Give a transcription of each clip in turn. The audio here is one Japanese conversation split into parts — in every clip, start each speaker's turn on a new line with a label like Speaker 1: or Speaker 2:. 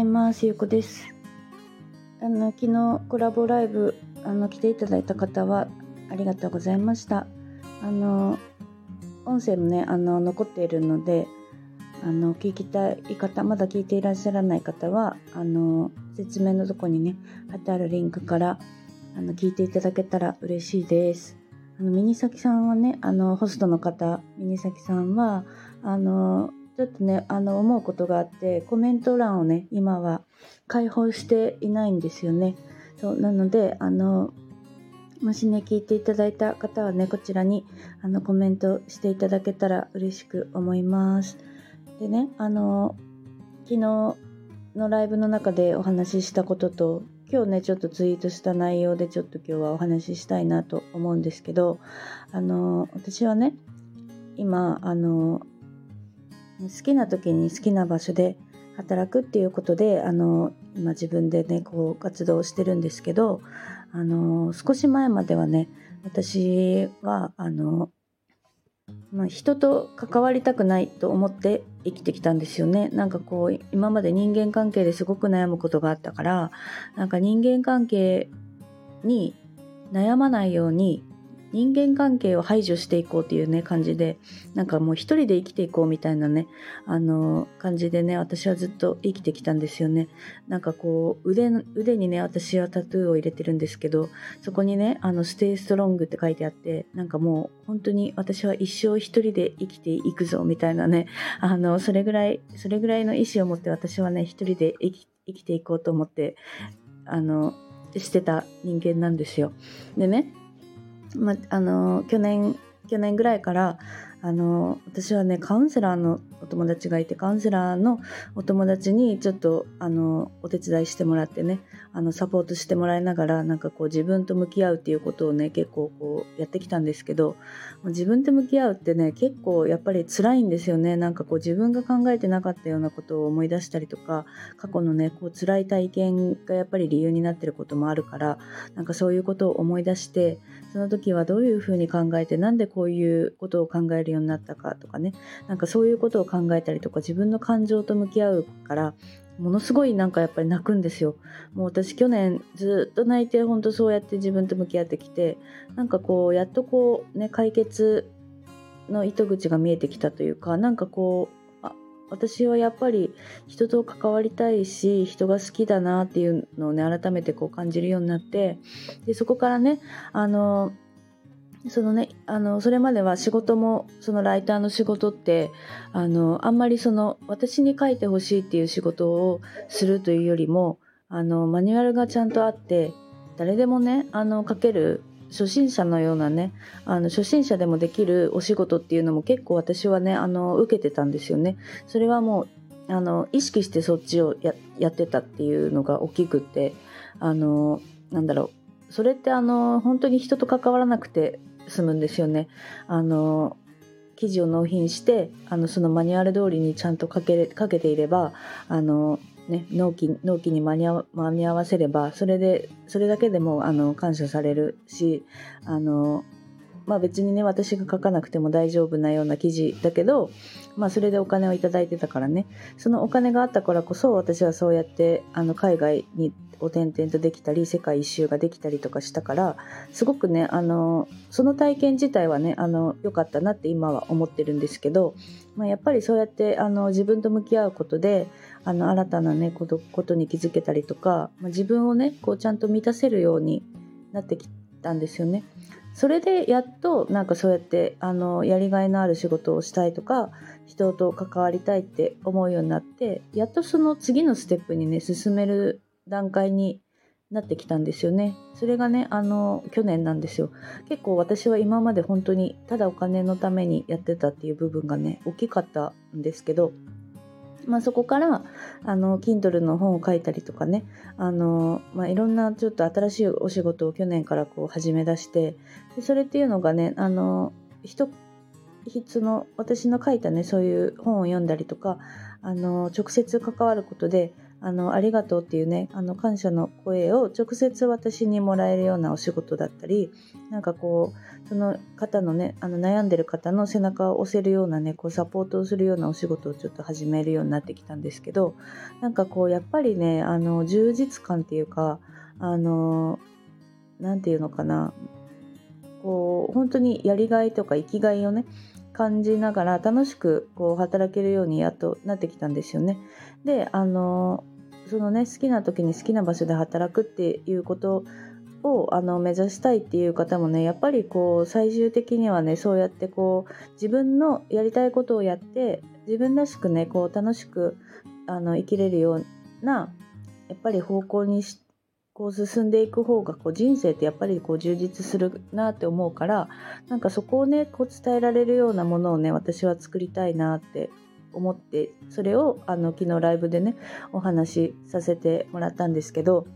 Speaker 1: います。ゆうこです。あの昨日コラボライブあの来ていただいた方はありがとうございました。あの音声もねあの残っているのであの聞きたい方まだ聞いていらっしゃらない方はあの説明のとこにね貼ってあるリンクからあの聞いていただけたら嬉しいです。あのミニサキさんはねあのホストの方ミニサキさんはあのちょっとねあの思うことがあってコメント欄をね今は開放していないんですよね。そうなのであのもしね聞いていただいた方はねこちらにあのコメントしていただけたら嬉しく思います。でねあの昨日のライブの中でお話ししたことと今日ねちょっとツイートした内容でちょっと今日はお話ししたいなと思うんですけどあの私はね今あの好きな時に好きな場所で働くっていうことであの今自分でねこう活動してるんですけどあの少し前まではね私はあの、まあ、人と関わりたくないと思って生きてきたんですよね。なんかこう今まで人間関係ですごく悩むことがあったからなんか人間関係に悩まないように人間関係を排除していこうっていうね感じでなんかもう一人で生きていこうみたいなねあの感じでね私はずっと生きてきたんですよね。なんかこう腕腕にね私はタトゥーを入れてるんですけどそこにねあのステイストロングって書いてあってなんかもう本当に私は一生一人で生きていくぞみたいなねあのそれぐらいそれぐらいの意志を持って私はね一人で生き生きていこうと思ってあのしてた人間なんですよ。でねまあの去年去年ぐらいからあの私はねカウンセラーのお友達がいてカウンセラーのお友達にちょっとあのお手伝いしてもらってねあのサポートしてもらいながらなんかこう自分と向き合うっていうことをね結構こうやってきたんですけど自分と向き合うってね結構やっぱり辛いんですよね。なんかこう自分が考えてなかったようなことを思い出したりとか過去のねこう辛い体験がやっぱり理由になってることもあるからなんかそういうことを思い出してその時はどういうふうに考えてなんでこういうことを考えるようになったかとかねなんかそういうことを考えたりとか自分の感情と向き合うからものすごいなんかやっぱり泣くんですよ。もう私去年ずっと泣いて本当そうやって自分と向き合ってきてなんかこうやっとこうね解決の糸口が見えてきたというかなんかこう私はやっぱり人と関わりたいし人が好きだなっていうのをね改めてこう感じるようになってでそこからねあのそのねあのそれまでは仕事もそのライターの仕事ってあのあんまりその私に書いてほしいっていう仕事をするというよりもあのマニュアルがちゃんとあって誰でもねあの書ける初心者のようなねあの初心者でもできるお仕事っていうのも結構私はねあの受けてたんですよね。それはもうあの意識してそっちをややってたっていうのが大きくてあのなんだろうそれってあの本当に人と関わらなくて済むんですよね。あの記事を納品してあのそのマニュアル通りにちゃんとかけかけていればあの、ね、納期納期に間に合間に合わせればそれでそれだけでもあの感謝されるしあのまあ別にね私が書かなくても大丈夫なような記事だけど、まあ、それでお金を頂いてたからねそのお金があったからこそ私はそうやってあの海外にを転々とできたり世界一周ができたりとかしたからすごくねあのその体験自体はねあの良かったなって今は思ってるんですけど、まあ、やっぱりそうやってあの自分と向き合うことであの新たなねことことに気づけたりとか、まあ、自分をねこうちゃんと満たせるようになってきたんですよね。それでやっとなんかそうやってあのやりがいのある仕事をしたいとか人と関わりたいって思うようになってやっとその次のステップにね進める段階になってきたんですよね。それがね、あの、去年なんですよ。結構私は今まで本当にただお金のためにやってたっていう部分がね、大きかったんですけど、まあ、そこからあの Kindle の本を書いたりとかね。あの、まあ、いろんなちょっと新しいお仕事を去年からこう始め出して。でそれっていうのがねあの一筆の私の書いたねそういう本を読んだりとかあの直接関わることであのありがとうっていうねあの感謝の声を直接私にもらえるようなお仕事だったりなんかこうその方のねあの悩んでる方の背中を押せるようなねこうサポートをするようなお仕事をちょっと始めるようになってきたんですけどなんかこうやっぱりねあの充実感っていうかあの何て言うのかなこう本当にやりがいとか生きがいをね感じながら楽しくこう働けるようにやっとなってきたんですよね。であのそのね好きな時に好きな場所で働くっていうことをあの目指したいっていう方もねやっぱりこう最終的にはねそうやってこう自分のやりたいことをやって自分らしくねこう楽しくあの生きれるようなやっぱり方向にこう進んでいく方がこう人生ってやっぱりこう充実するなって思うからなんかそこをねこう伝えられるようなものをね私は作りたいなって思ってそれをあの昨日ライブでねお話しさせてもらったんですけど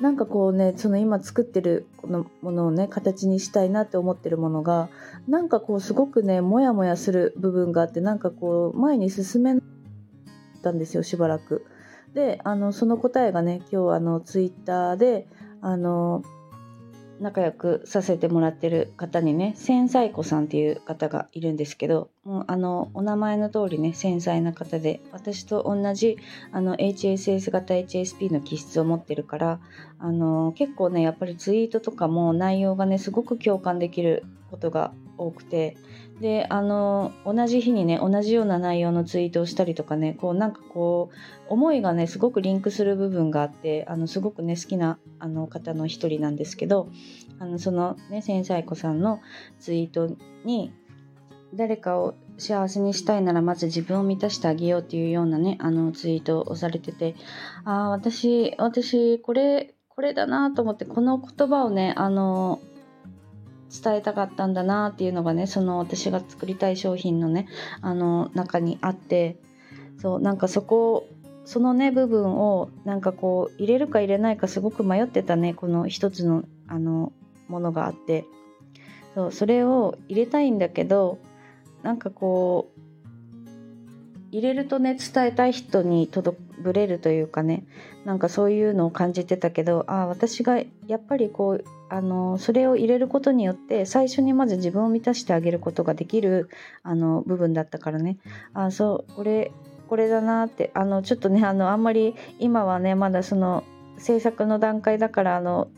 Speaker 1: なんかこうねその今作ってるこのものをね形にしたいなって思ってるものがなんかこうすごくねモヤモヤする部分があってなんかこう前に進めたんですよしばらく。であのその答えがね今日あのツイッターであの仲良くさせてもらってる方にね繊細子さんっていう方がいるんですけどもうあのお名前の通りね繊細な方で私と同じあの HSS 型 HSP の気質を持ってるからあの結構ねやっぱりツイートとかも内容がねすごく共感できることが多くて。であの同じ日にね同じような内容のツイートをしたりとかねこうなんかこう思いがねすごくリンクする部分があってあのすごくね好きなあの方の一人なんですけどあのそのね繊細子さんのツイートに誰かを幸せにしたいならまず自分を満たしてあげようっていうようなねあのツイートをされててああ私私これこれだなと思ってこの言葉をねあの伝えたかったんだなっていうのがねその私が作りたい商品のねあの中にあってそうなんかそこそのね部分をなんかこう入れるか入れないかすごく迷ってたねこの一つのあのものがあって。そうそれを入れたいんだけどなんかこう入れるとね伝えたい人に届ぶれるというかねなんかそういうのを感じてたけどあ私がやっぱりこうあのそれを入れることによって最初にまず自分を満たしてあげることができるあの部分だったからね。あそうこれこれだなってあのちょっとねあのあんまり今はねまだその制作の段階だからあの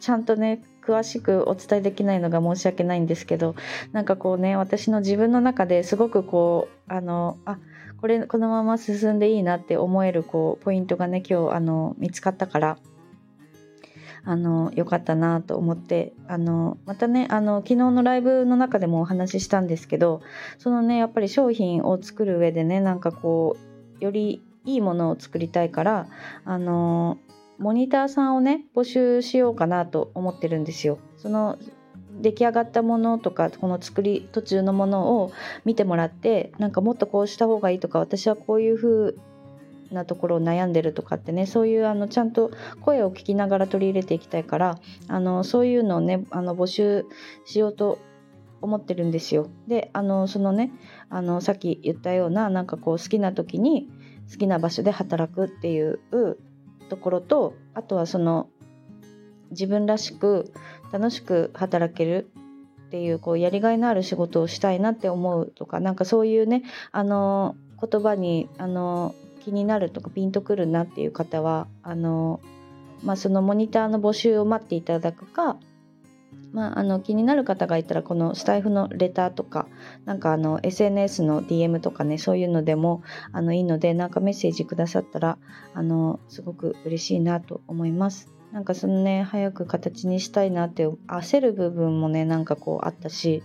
Speaker 1: ちゃんとね詳しくお伝えできないのが申し訳ないんですけどなんかこうね私の自分の中ですごくこうあのあこれこのまま進んでいいなって思えるこうポイントがね今日あの見つかったからあの良かったなと思ってあのまたねあの昨日のライブの中でもお話ししたんですけどそのねやっぱり商品を作る上でねなんかこうよりいいものを作りたいからあのモニターさんをね募集しようかなと思ってるんですよ。その出来上がったものとかこの作り途中のものを見てもらってなんかもっとこうした方がいいとか私はこういう風なところを悩んでるとかってねそういうあのちゃんと声を聞きながら取り入れていきたいからあのそういうのをねあの募集しようと思ってるんですよ。であのそのねあのさっき言ったようななんかこう好きな時に好きな場所で働くっていうところとあとはその自分らしく楽しく働けるっていうこうやりがいのある仕事をしたいなって思うとかなんかそういうねあの言葉にあの気になるとかピンとくるなっていう方はあの、まあ、そのモニターの募集を待っていただくか、まあ、あの気になる方がいたらこのスタイフのレターとかなんかあの SNS の DM とかねそういうのでもあのいいのでなんかメッセージくださったらあのすごく嬉しいなと思います。なんかそのね早く形にしたいなって焦る部分もねなんかこうあったし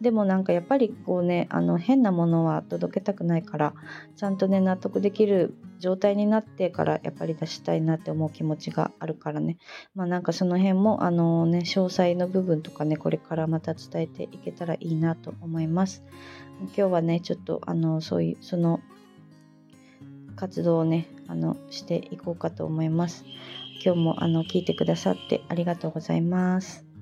Speaker 1: でもなんかやっぱりこうねあの変なものは届けたくないからちゃんとね納得できる状態になってからやっぱり出したいなって思う気持ちがあるからね。まあなんかその辺もあのね詳細の部分とかねこれからまた伝えていけたらいいなと思います。今日はねちょっとあのそういうその活動をねあのしていこうかと思います。今日もあの聞いてくださってありがとうございます。